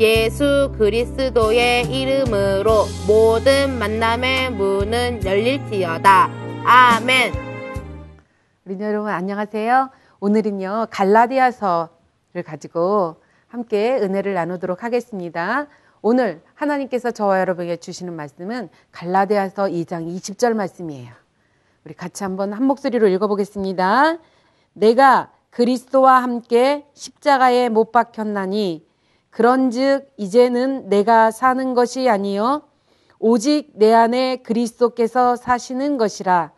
예수 그리스도의 이름으로 모든 만남의 문은 열릴지어다. 아멘. 우리 여러분 안녕하세요. 오늘은요 갈라디아서를 가지고 함께 은혜를 나누도록 하겠습니다. 오늘 하나님께서 저와 여러분에게 주시는 말씀은 갈라디아서 2장 20절 말씀이에요. 우리 같이 한번 한 목소리로 읽어보겠습니다. 내가 그리스도와 함께 십자가에 못 박혔나니 그런즉 이제는 내가 사는 것이 아니요 오직 내 안에 그리스도께서 사시는 것이라.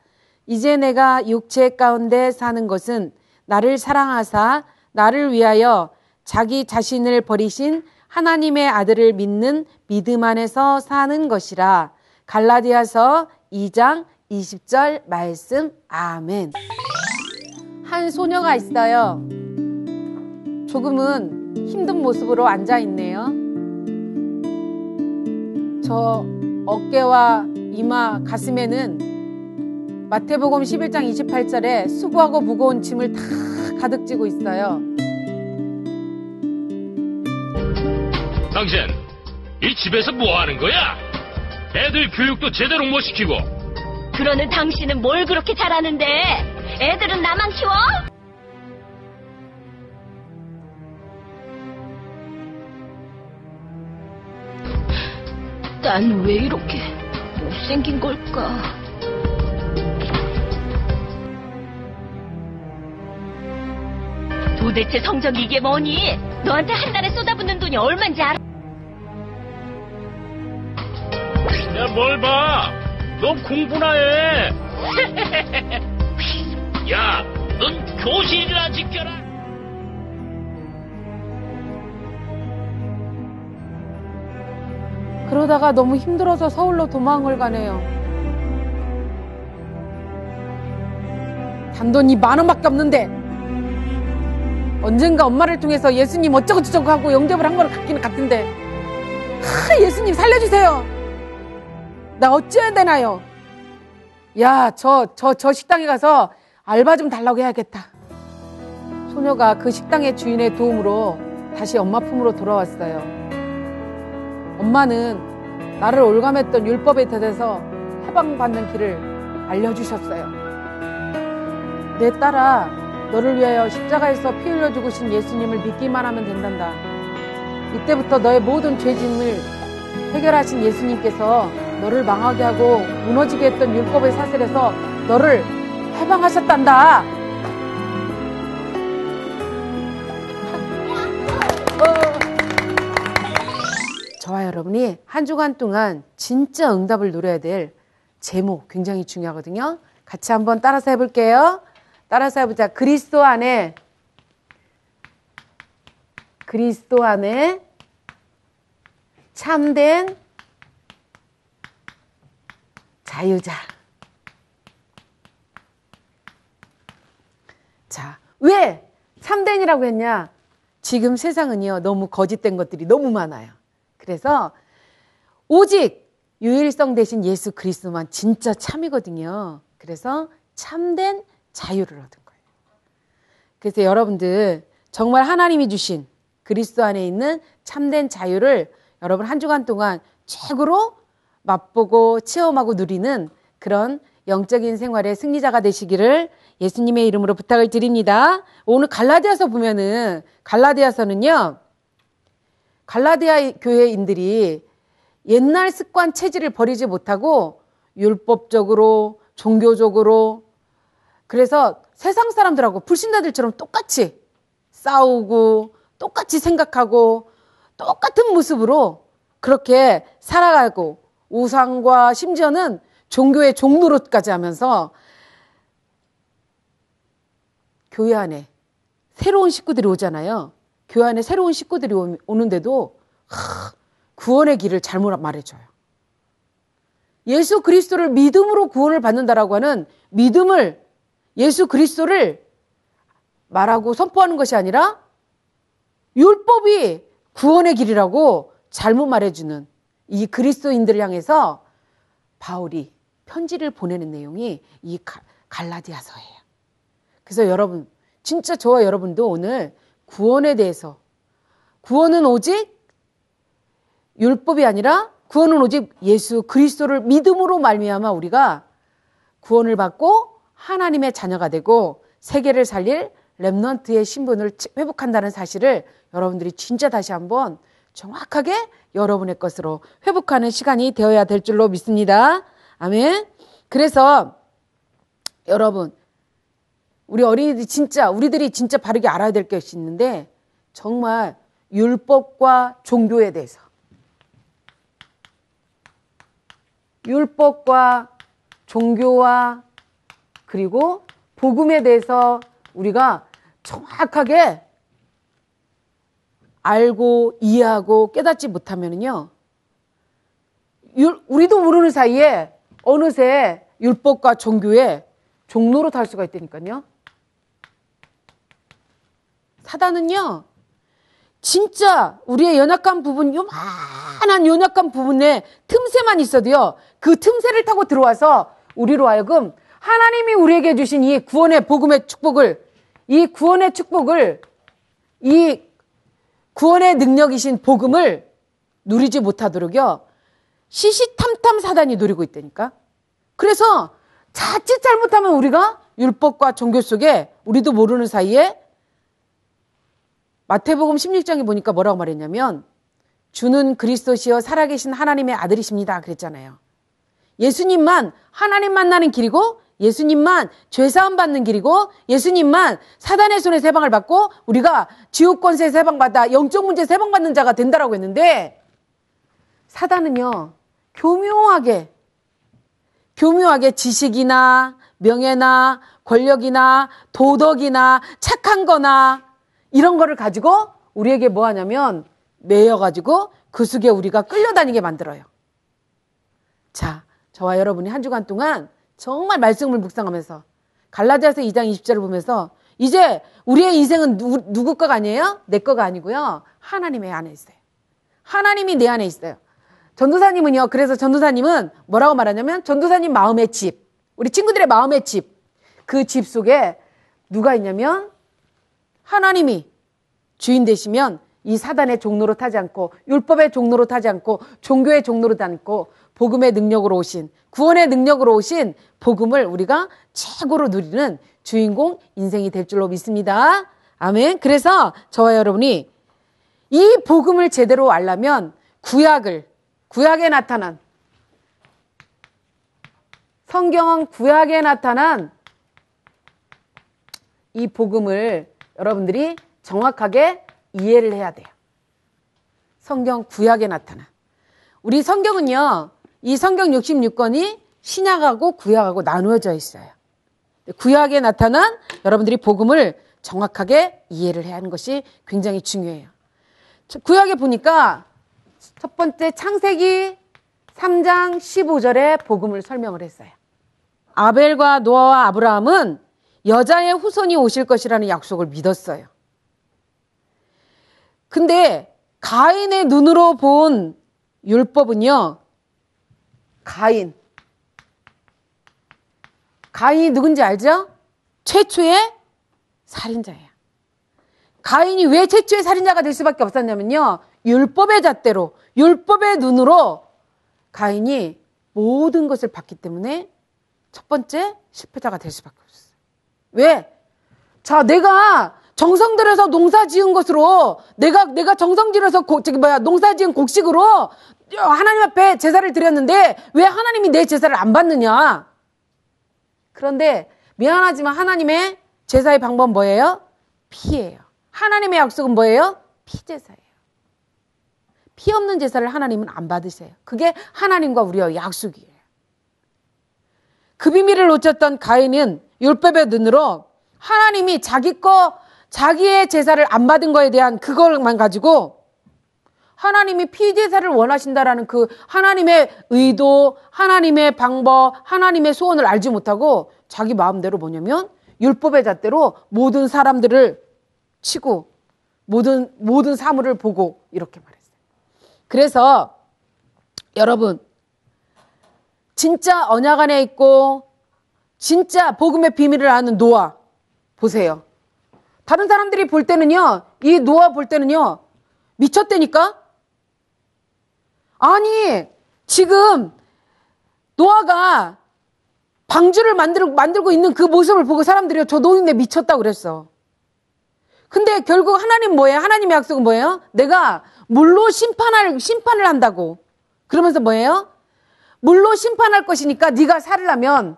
이제 내가 육체 가운데 사는 것은 나를 사랑하사 나를 위하여 자기 자신을 버리신 하나님의 아들을 믿는 믿음 안에서 사는 것이라. 갈라디아서 2장 20절 말씀. 아멘. 한 소녀가 있어요. 조금은 힘든 모습으로 앉아 있네요. 저 어깨와 이마, 가슴에는 마태복음 11장 28절에 수고하고 무거운 짐을 다 가득 쥐고 있어요. 당신, 이 집에서 뭐 하는 거야? 애들 교육도 제대로 못 시키고. 그러는 당신은 뭘 그렇게 잘하는데? 애들은 나만 키워? 난 왜 이렇게 못생긴 걸까? 도대체 성적 이게 뭐니? 너한테 한 달에 쏟아붓는 돈이 얼만지 알아? 야, 뭘 봐? 넌 공부나 해. 야, 넌 교실이나 지켜라. 그러다가 너무 힘들어서 서울로 도망을 가네요. 단돈이 만 원밖에 없는데 언젠가 엄마를 통해서 예수님 어쩌고 저쩌고 하고 영접을 한걸 같기는 같은데 하, 예수님 살려주세요. 나 어찌해야 되나요? 야, 저, 저, 저 식당에 가서 알바 좀 달라고 해야겠다. 소녀가 그 식당의 주인의 도움으로 다시 엄마 품으로 돌아왔어요. 엄마는 나를 올감했던 율법에 대해서 해방받는 길을 알려주셨어요. 내 딸아, 너를 위하여 십자가에서 피 흘려 죽으신 예수님을 믿기만 하면 된단다. 이때부터 너의 모든 죄짐을 해결하신 예수님께서 너를 망하게 하고 무너지게 했던 율법의 사슬에서 너를 해방하셨단다. 여러분이 한 주간 동안 진짜 응답을 누려야 될 제목 굉장히 중요하거든요. 같이 한번 따라서 해볼게요. 따라서 해보자. 그리스도 안에 그리스도 안에 참된 자유자. 자, 왜 참된이라고 했냐? 지금 세상은요, 너무 거짓된 것들이 너무 많아요. 그래서 오직 유일성 대신 예수 그리스도만 진짜 참이거든요. 그래서 참된 자유를 얻은 거예요. 그래서 여러분들 정말 하나님이 주신 그리스도 안에 있는 참된 자유를 여러분 한 주간 동안 최고로 맛보고 체험하고 누리는 그런 영적인 생활의 승리자가 되시기를 예수님의 이름으로 부탁을 드립니다. 오늘 갈라디아서 보면은 갈라디아서는요. 갈라디아 교회인들이 옛날 습관 체질을 버리지 못하고 율법적으로 종교적으로 그래서 세상 사람들하고 불신자들처럼 똑같이 싸우고 똑같이 생각하고 똑같은 모습으로 그렇게 살아가고 우상과 심지어는 종교의 종로로까지 하면서 교회 안에 새로운 식구들이 오잖아요. 교회 안에 새로운 식구들이 오는데도 하, 구원의 길을 잘못 말해줘요. 예수 그리스도를 믿음으로 구원을 받는다라고 하는 믿음을 예수 그리스도를 말하고 선포하는 것이 아니라 율법이 구원의 길이라고 잘못 말해주는 이 그리스도인들을 향해서 바울이 편지를 보내는 내용이 이 갈라디아서예요. 그래서 여러분, 진짜 저와 여러분도 오늘 구원에 대해서 구원은 오직 율법이 아니라 구원은 오직 예수 그리스도를 믿음으로 말미암아 우리가 구원을 받고 하나님의 자녀가 되고 세계를 살릴 렘넌트의 신분을 회복한다는 사실을 여러분들이 진짜 다시 한번 정확하게 여러분의 것으로 회복하는 시간이 되어야 될 줄로 믿습니다. 아멘. 그래서 여러분 우리 어린이들이 진짜 우리들이 진짜 바르게 알아야 될 것이 있는데 정말 율법과 종교에 대해서 율법과 종교와 그리고 복음에 대해서 우리가 정확하게 알고 이해하고 깨닫지 못하면요. 우리도 모르는 사이에 어느새 율법과 종교에 종로로 탈 수가 있다니까요. 사단은요, 진짜 우리의 연약한 부분, 요만한 연약한 부분에 틈새만 있어도요, 그 틈새를 타고 들어와서 우리로 하여금 하나님이 우리에게 주신 이 구원의 복음의 축복을, 이 구원의 축복을, 이 구원의 능력이신 복음을 누리지 못하도록요, 시시탐탐 사단이 노리고 있다니까. 그래서 자칫 잘못하면 우리가 율법과 종교 속에 우리도 모르는 사이에 마태복음 16장에 보니까 뭐라고 말했냐면 주는 그리스도시여 살아계신 하나님의 아들이십니다. 그랬잖아요. 예수님만 하나님 만나는 길이고 예수님만 죄사함 받는 길이고 예수님만 사단의 손에 세방을 받고 우리가 지옥 권세 세방 받아 영적 문제 세방 받는 자가 된다라고 했는데 사단은요 교묘하게 교묘하게 지식이나 명예나 권력이나 도덕이나 착한 거나 이런 거를 가지고 우리에게 뭐 하냐면 매여가지고 그 속에 우리가 끌려다니게 만들어요. 자, 저와 여러분이 한 주간 동안 정말 말씀을 묵상하면서 갈라디아서 2장 20절을 보면서 이제 우리의 인생은 누, 누구 거가 아니에요? 내 거가 아니고요. 하나님의 안에 있어요. 하나님이 내 안에 있어요. 전도사님은요, 그래서 전도사님은 뭐라고 말하냐면 전도사님 마음의 집, 우리 친구들의 마음의 집, 그 집 속에 누가 있냐면 하나님이 주인 되시면 이 사단의 종로로 타지 않고 율법의 종로로 타지 않고 종교의 종로로 타지 않고 복음의 능력으로 오신 구원의 능력으로 오신 복음을 우리가 최고로 누리는 주인공 인생이 될 줄로 믿습니다. 아멘. 그래서 저와 여러분이 이 복음을 제대로 알려면 구약을 구약에 나타난 성경은 구약에 나타난 이 복음을 여러분들이 정확하게 이해를 해야 돼요. 성경 구약에 나타나. 우리 성경은요, 이 성경 66권이 신약하고 구약하고 나누어져 있어요. 구약에 나타난 여러분들이 복음을 정확하게 이해를 해야 하는 것이 굉장히 중요해요. 구약에 보니까 첫 번째 창세기 3장 15절에 복음을 설명을 했어요. 아벨과 노아와 아브라함은 여자의 후손이 오실 것이라는 약속을 믿었어요. 근데 가인의 눈으로 본 율법은요, 가인. 가인이 누군지 알죠? 최초의 살인자예요. 가인이 왜 최초의 살인자가 될 수밖에 없었냐면요. 율법의 잣대로, 율법의 눈으로 가인이 모든 것을 봤기 때문에 첫 번째 실패자가 될 수밖에 없었어요. 왜? 자, 내가 정성 들여서 농사 지은 것으로 내가 내가 정성 들여서 고, 저기 뭐야 농사 지은 곡식으로 하나님 앞에 제사를 드렸는데 왜 하나님이 내 제사를 안 받느냐? 그런데 미안하지만 하나님의 제사의 방법 뭐예요? 피예요. 하나님의 약속은 뭐예요? 피제사예요. 피 없는 제사를 하나님은 안 받으세요. 그게 하나님과 우리의 약속이에요. 그 비밀을 놓쳤던 가인은 율법의 눈으로 하나님이 자기 거 자기의 제사를 안 받은 거에 대한 그걸만 가지고 하나님이 피제사를 원하신다라는 그 하나님의 의도, 하나님의 방법, 하나님의 소원을 알지 못하고 자기 마음대로 뭐냐면 율법의 잣대로 모든 사람들을 치고 모든 모든 사물을 보고 이렇게 말했어요. 그래서 여러분 진짜 언약 안에 있고 진짜 복음의 비밀을 아는 노아 보세요. 다른 사람들이 볼 때는요, 이 노아 볼 때는요, 미쳤다니까? 아니, 지금 노아가 방주를 만들, 만들고 있는 그 모습을 보고 사람들이 저 노인네 미쳤다고 그랬어. 근데 결국 하나님 뭐예요? 하나님의 약속은 뭐예요? 내가 물로 심판할, 심판을 한다고. 그러면서 뭐예요? 물로 심판할 것이니까 네가 살을 하면,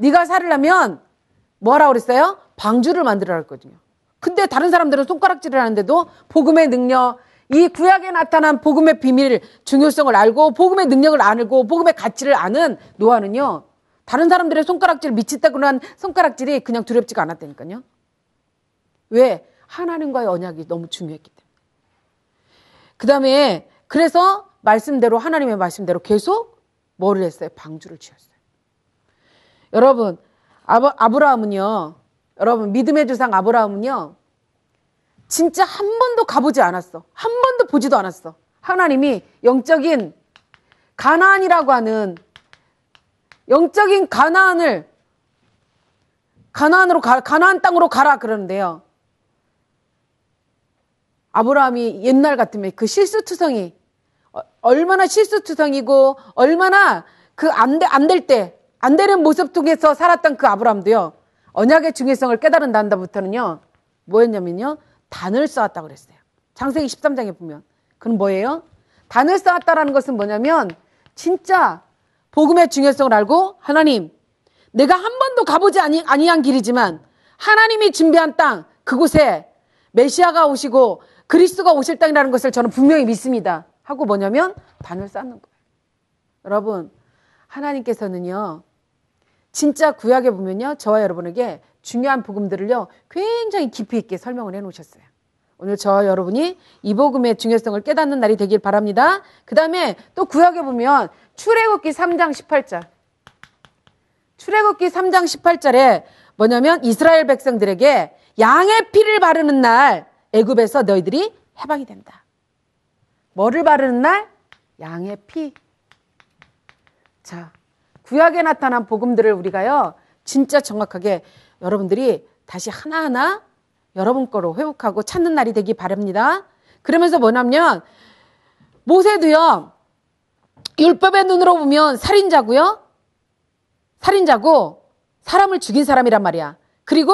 네가 살을 하면 뭐라고 그랬어요? 방주를 만들어 할 거거든요. 근데 다른 사람들은 손가락질을 하는데도 복음의 능력, 이 구약에 나타난 복음의 비밀, 중요성을 알고 복음의 능력을 알고 복음의 가치를 아는 노아는요. 다른 사람들의 손가락질 미치다고 한 손가락질이 그냥 두렵지가 않았다니까요. 왜? 하나님과의 언약이 너무 중요했기 때문에. 그 다음에 그래서 말씀대로 하나님의 말씀대로 계속 뭐를 했어요? 방주를 지었어요. 여러분 아브, 아브라함은요. 여러분 믿음의 조상 아브라함은요. 진짜 한 번도 가보지 않았어. 한 번도 보지도 않았어. 하나님이 영적인 가나안이라고 하는 영적인 가나안을 가나안으로 가, 가나안 땅으로 가라 그러는데요. 아브라함이 옛날 같으면 그 실수투성이 어, 얼마나 실수투성이고 얼마나 그 안 돼 안 될 때 안 되는 모습 통해서 살았던 그 아브라함도요. 언약의 중요성을 깨달은 다음부터는요. 뭐였냐면요. 단을 쌓았다고 그랬어요. 창세기 13장에 보면. 그건 뭐예요? 단을 쌓았다라는 것은 뭐냐면 진짜 복음의 중요성을 알고 하나님 내가 한 번도 가보지 아니, 아니한 길이지만 하나님이 준비한 땅 그곳에 메시아가 오시고 그리스도가 오실 땅이라는 것을 저는 분명히 믿습니다. 하고 뭐냐면 단을 쌓는 거예요. 여러분 하나님께서는요 진짜 구약에 보면요 저와 여러분에게 중요한 복음들을요 굉장히 깊이 있게 설명을 해 놓으셨어요. 오늘 저와 여러분이 이 복음의 중요성을 깨닫는 날이 되길 바랍니다. 그 다음에 또 구약에 보면 출애굽기 3장 18절. 출애굽기 3장 18절에 뭐냐면 이스라엘 백성들에게 양의 피를 바르는 날 애굽에서 너희들이 해방이 된다. 뭐를 바르는 날? 양의 피. 자, 구약에 나타난 복음들을 우리가요, 진짜 정확하게 여러분들이 다시 하나하나 여러분 거로 회복하고 찾는 날이 되기 바랍니다. 그러면서 뭐냐면, 모세도요, 율법의 눈으로 보면 살인자고요, 살인자고, 사람을 죽인 사람이란 말이야. 그리고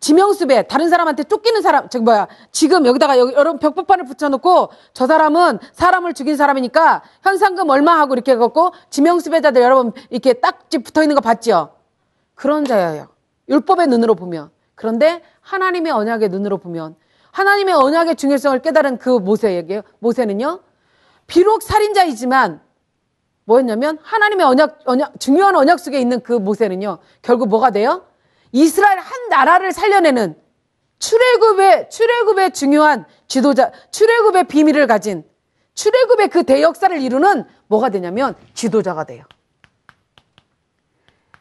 지명수배 다른 사람한테 쫓기는 사람 저기 뭐야 지금 여기다가 여기 여러분 벽보판을 붙여놓고 저 사람은 사람을 죽인 사람이니까 현상금 얼마 하고 이렇게 해갖고 지명수배자들 여러분 이렇게 딱지 붙어 있는 거 봤죠? 그런 자예요. 율법의 눈으로 보면 그런데 하나님의 언약의 눈으로 보면 하나님의 언약의 중요성을 깨달은 그 모세에게 모세는요 비록 살인자이지만 뭐였냐면 하나님의 언약 언약 중요한 언약 속에 있는 그 모세는요 결국 뭐가 돼요? 이스라엘 한 나라를 살려내는 출애굽의 출애굽의 중요한 지도자, 출애굽의 비밀을 가진 출애굽의 그 대역사를 이루는 뭐가 되냐면 지도자가 돼요.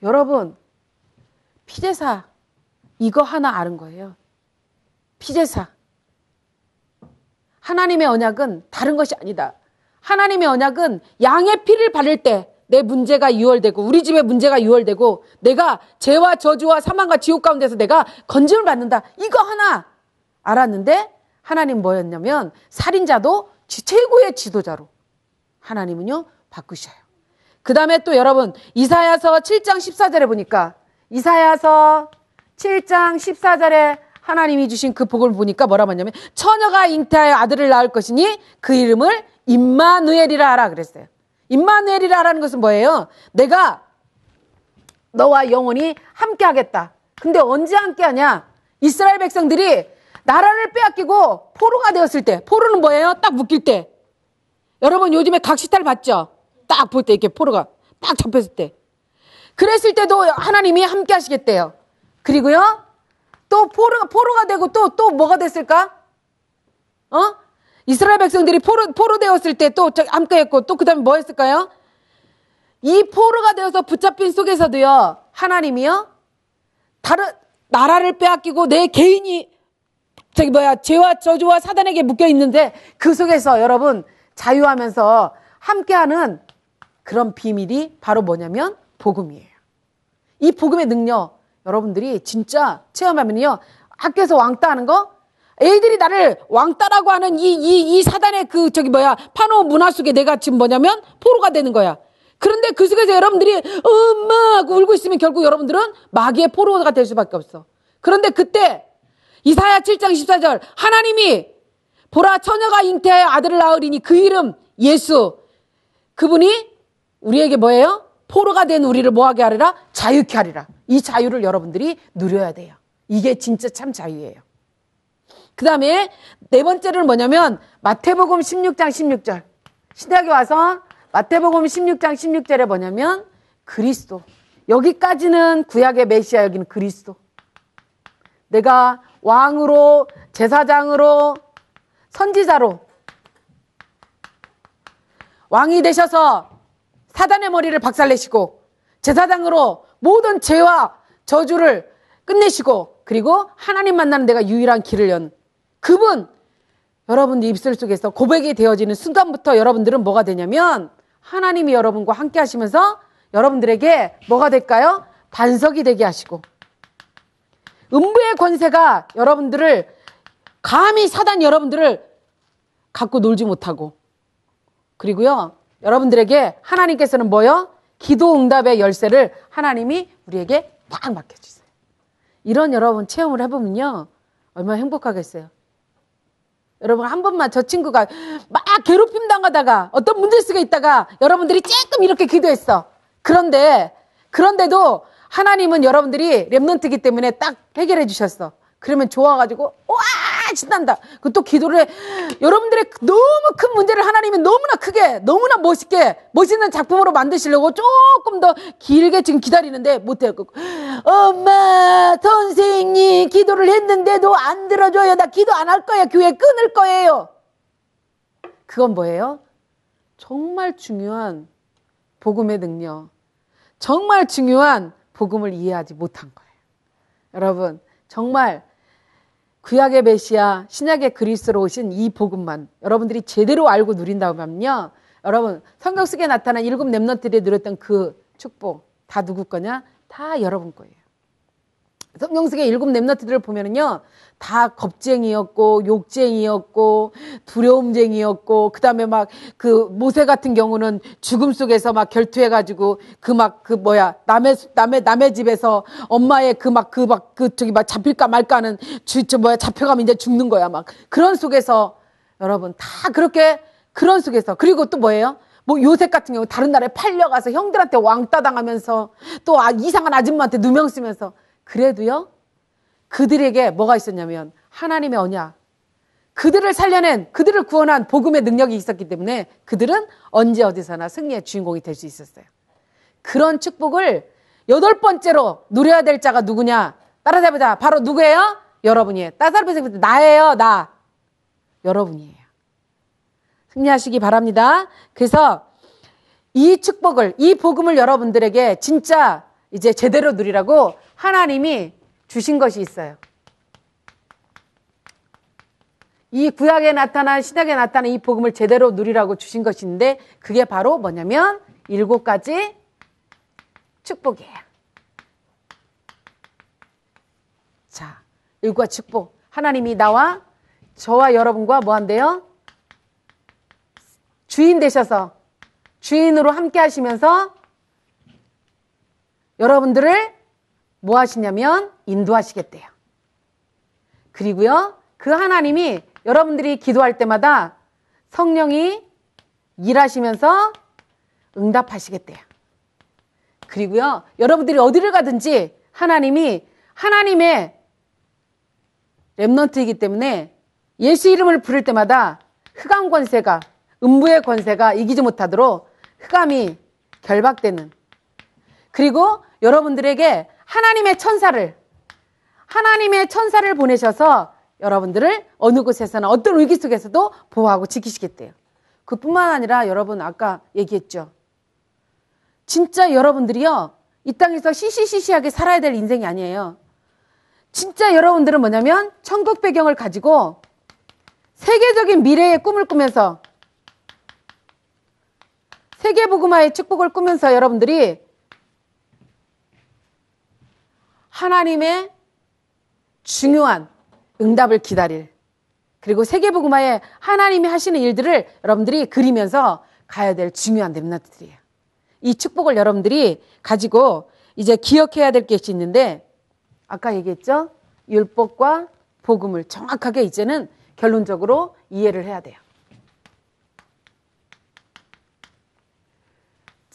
여러분 피제사 이거 하나 아는 거예요. 피제사. 하나님의 언약은 다른 것이 아니다. 하나님의 언약은 양의 피를 바를 때 내 문제가 유월되고 우리 집의 문제가 유월되고 내가 죄와 저주와 사망과 지옥 가운데서 내가 건짐을 받는다. 이거 하나 알았는데 하나님 뭐였냐면 살인자도 최고의 지도자로 하나님은요 바꾸셔요. 그 다음에 또 여러분 이사야서 7장 14절에 보니까 이사야서 7장 14절에 하나님이 주신 그 복을 보니까 뭐라고 하냐면 처녀가 잉태하여 아들을 낳을 것이니 그 이름을 임마누엘이라 하라 그랬어요. 임마누엘이라 하라는 것은 뭐예요? 내가 너와 영원히 함께 하겠다. 근데 언제 함께 하냐? 이스라엘 백성들이 나라를 빼앗기고 포로가 되었을 때, 포로는 뭐예요? 딱 묶일 때. 여러분 요즘에 각시탈 봤죠? 딱 볼 때 이렇게 포로가 딱 잡혔을 때. 그랬을 때도 하나님이 함께 하시겠대요. 그리고요, 또 포로가, 포로가 되고 또, 또 뭐가 됐을까? 어? 이스라엘 백성들이 포로, 포로 되었을 때 또 함께 했고 또 그 다음에 뭐 했을까요? 이 포로가 되어서 붙잡힌 속에서도요, 하나님이요, 다른, 나라를 빼앗기고 내 개인이, 저기 뭐야, 죄와 저주와 사단에게 묶여 있는데 그 속에서 여러분 자유하면서 함께하는 그런 비밀이 바로 뭐냐면 복음이에요. 이 복음의 능력, 여러분들이 진짜 체험하면요, 학교에서 왕따 하는 거, 애들이 나를 왕따라고 하는 이, 이, 이 사단의 그, 저기 뭐야, 판호 문화 속에 내가 지금 뭐냐면 포로가 되는 거야. 그런데 그 속에서 여러분들이 엄마 하고 울고 있으면 결국 여러분들은 마귀의 포로가 될 수밖에 없어. 그런데 그때 이사야 7장 14절 하나님이 보라 처녀가 잉태하여 아들을 낳으리니 그 이름 예수 그분이 우리에게 뭐예요? 포로가 된 우리를 뭐하게 하리라? 자유케 하리라. 이 자유를 여러분들이 누려야 돼요. 이게 진짜 참 자유예요. 그 다음에 네 번째는 뭐냐면 마태복음 16장 16절. 신약에 와서 마태복음 16장 16절에 뭐냐면 그리스도. 여기까지는 구약의 메시아 여기는 그리스도. 내가 왕으로 제사장으로 선지자로 왕이 되셔서 사단의 머리를 박살내시고 제사장으로 모든 죄와 저주를 끝내시고 그리고 하나님 만나는 내가 유일한 길을 연 그분 여러분 입술 속에서 고백이 되어지는 순간부터 여러분들은 뭐가 되냐면 하나님이 여러분과 함께 하시면서 여러분들에게 뭐가 될까요? 반석이 되게 하시고 음부의 권세가 여러분들을 감히 사단 여러분들을 갖고 놀지 못하고 그리고요 여러분들에게 하나님께서는 뭐요? 기도 응답의 열쇠를 하나님이 우리에게 딱 맡겨주세요. 이런 여러분 체험을 해보면요 얼마나 행복하겠어요. 여러분 한 번만 저 친구가 막 괴롭힘 당하다가 어떤 문제 속에 있다가 여러분들이 조금 이렇게 기도했어. 그런데 그런데도 하나님은 여러분들이 랩런트기 때문에 딱 해결해 주셨어. 그러면 좋아가지고 와 신난다. 그 또 기도를 해. 여러분들의 너무 큰 문제를 하나님이 너무나 크게 너무나 멋있게 멋있는 작품으로 만드시려고 조금 더 길게 지금 기다리는데 못해요. 엄마 선생님 기도를 했는데도 안 들어줘요. 나 기도 안 할 거야. 교회 끊을 거예요. 그건 뭐예요? 정말 중요한 복음의 능력. 정말 중요한 복음을 이해하지 못한 거예요. 여러분, 정말 구약의 메시아, 신약의 그리스로 오신 이 복음만 여러분들이 제대로 알고 누린다면요. 여러분, 성경 속에 나타난 일곱 랩런트들이 누렸던 그 축복 다 누구 거냐? 다 여러분 거예요. 성경 속의 일곱 랩너트들을 보면은요, 다 겁쟁이였고, 욕쟁이였고, 두려움쟁이였고, 그 다음에 막 그 모세 같은 경우는 죽음 속에서 막 결투해가지고 그 막 그 뭐야, 남의, 남의, 남의 집에서 엄마의 그 막 그 막 그 저기 막 잡힐까 말까 하는 주, 저 뭐야, 잡혀가면 이제 죽는 거야. 막 그런 속에서 여러분 다 그렇게 그런 속에서 그리고 또 뭐예요? 뭐 요셉 같은 경우 다른 나라에 팔려가서 형들한테 왕따 당하면서 또 아, 이상한 아줌마한테 누명 쓰면서 그래도요, 그들에게 뭐가 있었냐면 하나님의 언약. 그들을 살려낸, 그들을 구원한 복음의 능력이 있었기 때문에 그들은 언제 어디서나 승리의 주인공이 될 수 있었어요. 그런 축복을 여덟 번째로 누려야 될 자가 누구냐? 따라잡보자 바로 누구예요? 여러분이에요. 따라잡보자 나예요, 나. 여러분이에요. 승리하시기 바랍니다. 그래서 이 축복을, 이 복음을 여러분들에게 진짜 이제 제대로 누리라고 하나님이 주신 것이 있어요. 이 구약에 나타난 신약에 나타난 이 복음을 제대로 누리라고 주신 것인데 그게 바로 뭐냐면 일곱 가지 축복이에요. 자, 일곱 가지 축복. 하나님이 나와 저와 여러분과 뭐 한대요? 주인 되셔서 주인으로 함께 하시면서 여러분들을 뭐 하시냐면 인도하시겠대요. 그리고요, 그 하나님이 여러분들이 기도할 때마다 성령이 일하시면서 응답하시겠대요. 그리고요, 여러분들이 어디를 가든지 하나님이 하나님의 랩넌트이기 때문에 예수 이름을 부를 때마다 흑암 권세가, 음부의 권세가 이기지 못하도록 흑암이 결박되는 그리고 여러분들에게 하나님의 천사를 하나님의 천사를 보내셔서 여러분들을 어느 곳에서나 어떤 위기 속에서도 보호하고 지키시겠대요. 그뿐만 아니라 여러분 아까 얘기했죠. 진짜 여러분들이요. 이 땅에서 시시시시하게 살아야 될 인생이 아니에요. 진짜 여러분들은 뭐냐면 천국 배경을 가지고 세계적인 미래의 꿈을 꾸면서 세계 복음화의 축복을 꾸면서 여러분들이 하나님의 중요한 응답을 기다릴 그리고 세계 복음화에 하나님이 하시는 일들을 여러분들이 그리면서 가야 될 중요한 랩나트들이에요. 이 축복을 여러분들이 가지고 이제 기억해야 될 것이 있는데 아까 얘기했죠? 율법과 복음을 정확하게 이제는 결론적으로 이해를 해야 돼요.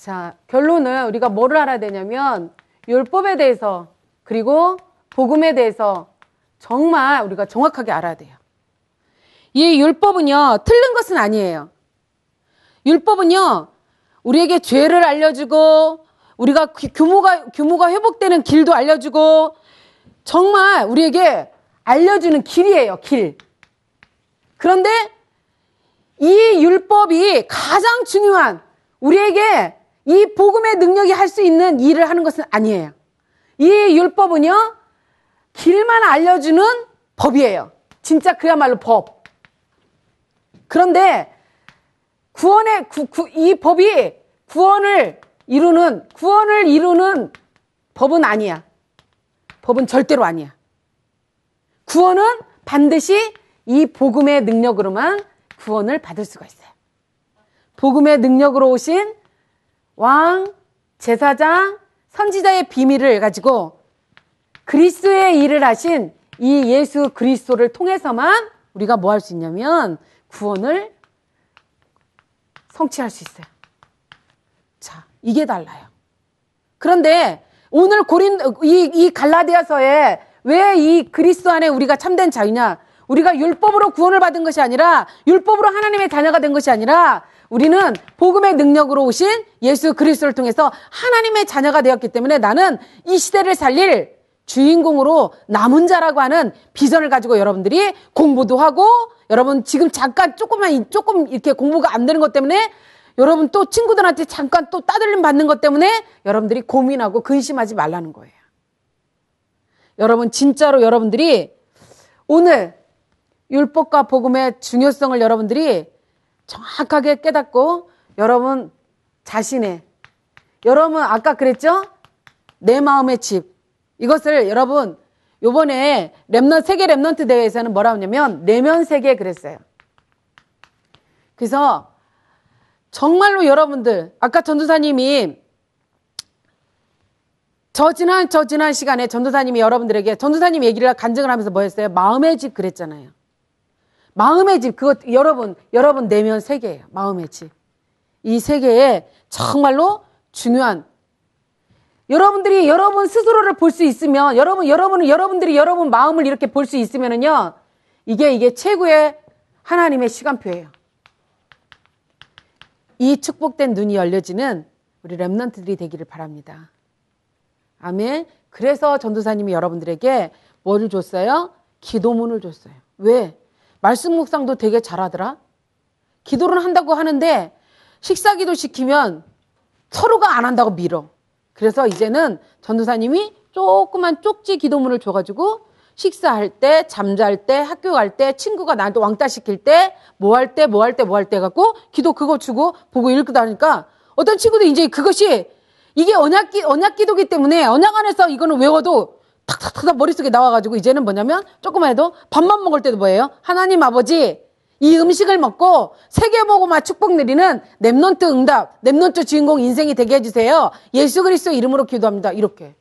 자, 결론은 우리가 뭐를 알아야 되냐면 율법에 대해서 그리고 복음에 대해서 정말 우리가 정확하게 알아야 돼요. 이 율법은요, 틀린 것은 아니에요. 율법은요, 우리에게 죄를 알려주고, 우리가 규모가, 규모가 회복되는 길도 알려주고, 정말 우리에게 알려주는 길이에요, 길. 그런데 이 율법이 가장 중요한 우리에게 이 복음의 능력이 할 수 있는 일을 하는 것은 아니에요. 이 율법은요, 길만 알려주는 법이에요. 진짜 그야말로 법. 그런데 구원의 구, 구, 이 법이 구원을 이루는 구원을 이루는 법은 아니야. 법은 절대로 아니야. 구원은 반드시 이 복음의 능력으로만 구원을 받을 수가 있어요. 복음의 능력으로 오신 왕, 제사장, 선지자의 비밀을 가지고 그리스도의 일을 하신 이 예수 그리스도를 통해서만 우리가 뭐 할 수 있냐면 구원을 성취할 수 있어요. 자, 이게 달라요. 그런데 오늘 고린 이, 이 갈라디아서에 왜 이 그리스도 안에 우리가 참된 자유냐? 우리가 율법으로 구원을 받은 것이 아니라 율법으로 하나님의 자녀가 된 것이 아니라 우리는 복음의 능력으로 오신 예수 그리스도를 통해서 하나님의 자녀가 되었기 때문에 나는 이 시대를 살릴 주인공으로 남은 자라고 하는 비전을 가지고 여러분들이 공부도 하고 여러분 지금 잠깐 조금만 조금 이렇게 공부가 안 되는 것 때문에 여러분 또 친구들한테 잠깐 또 따돌림 받는 것 때문에 여러분들이 고민하고 근심하지 말라는 거예요. 여러분 진짜로 여러분들이 오늘 율법과 복음의 중요성을 여러분들이 정확하게 깨닫고 여러분 자신의 여러분 아까 그랬죠? 내 마음의 집 이것을 여러분 요번에 렘넌 세계 렘넌트 대회에서는 뭐라 하냐면 내면 세계 그랬어요. 그래서 정말로 여러분들 아까 전도사님이 저 지난 저 지난 시간에 전도사님이 여러분들에게 전도사님 얘기를 간증을 하면서 뭐 했어요? 마음의 집 그랬잖아요. 마음의 집 그것 여러분 여러분 내면 세계예요. 마음의 집. 이 세계에 정말로 중요한 여러분들이 여러분 스스로를 볼 수 있으면 여러분 여러분은 여러분들이 여러분 마음을 이렇게 볼 수 있으면은요. 이게 이게 최고의 하나님의 시간표예요. 이 축복된 눈이 열려지는 우리 랩런트들이 되기를 바랍니다. 아멘. 그래서 전도사님이 여러분들에게 뭐를 줬어요? 기도문을 줬어요. 왜? 말씀 묵상도 되게 잘하더라. 기도를 한다고 하는데 식사 기도 시키면 서로가 안 한다고 밀어. 그래서 이제는 전도사님이 조그만 쪽지 기도문을 줘가지고 식사할 때, 잠잘 때, 학교 갈 때, 친구가 나한테 왕따 시킬 때, 뭐 할 때, 뭐 할 때, 뭐 할 때 갖고 기도 그거 주고 보고 읽고 다니까 어떤 친구도 이제 그것이 이게 언약 기, 언약 기도기 때문에 언약 안에서 이거는 외워도 탁탁탁 머릿속에 나와가지고 이제는 뭐냐면 조금만 해도 밥만 먹을 때도 뭐예요? 하나님 아버지 이 음식을 먹고 세계보고마 축복 누리는 랩넌트 응답, 랩넌트 주인공 인생이 되게 해주세요. 예수 그리스도 이름으로 기도합니다. 이렇게.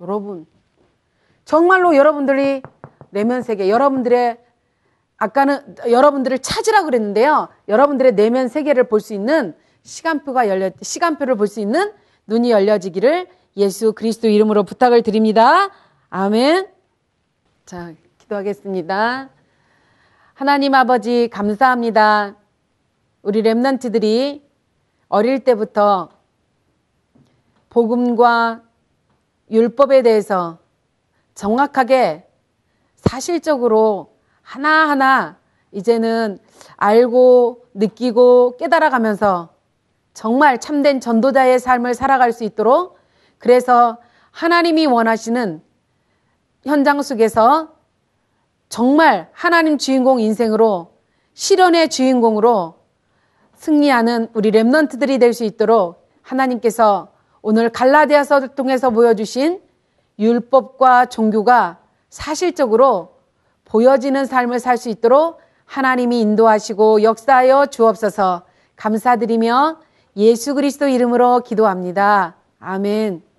여러분, 정말로 여러분들이 내면 세계, 여러분들의 아까는 여러분들을 찾으라 그랬는데요. 여러분들의 내면 세계를 볼 수 있는 시간표가 열려 시간표를 볼 수 있는 눈이 열려지기를 예수 그리스도 이름으로 부탁을 드립니다. 아멘. 자, 기도하겠습니다. 하나님 아버지 감사합니다. 우리 랩런트들이 어릴 때부터 복음과 율법에 대해서 정확하게 사실적으로 하나하나 이제는 알고 느끼고 깨달아가면서 정말 참된 전도자의 삶을 살아갈 수 있도록 그래서 하나님이 원하시는 현장 속에서 정말 하나님 주인공 인생으로 실현의 주인공으로 승리하는 우리 랩런트들이 될 수 있도록 하나님께서 오늘 갈라디아서를 통해서 보여주신 율법과 종교가 사실적으로 보여지는 삶을 살 수 있도록 하나님이 인도하시고 역사하여 주옵소서 감사드리며 예수 그리스도 이름으로 기도합니다. 아멘.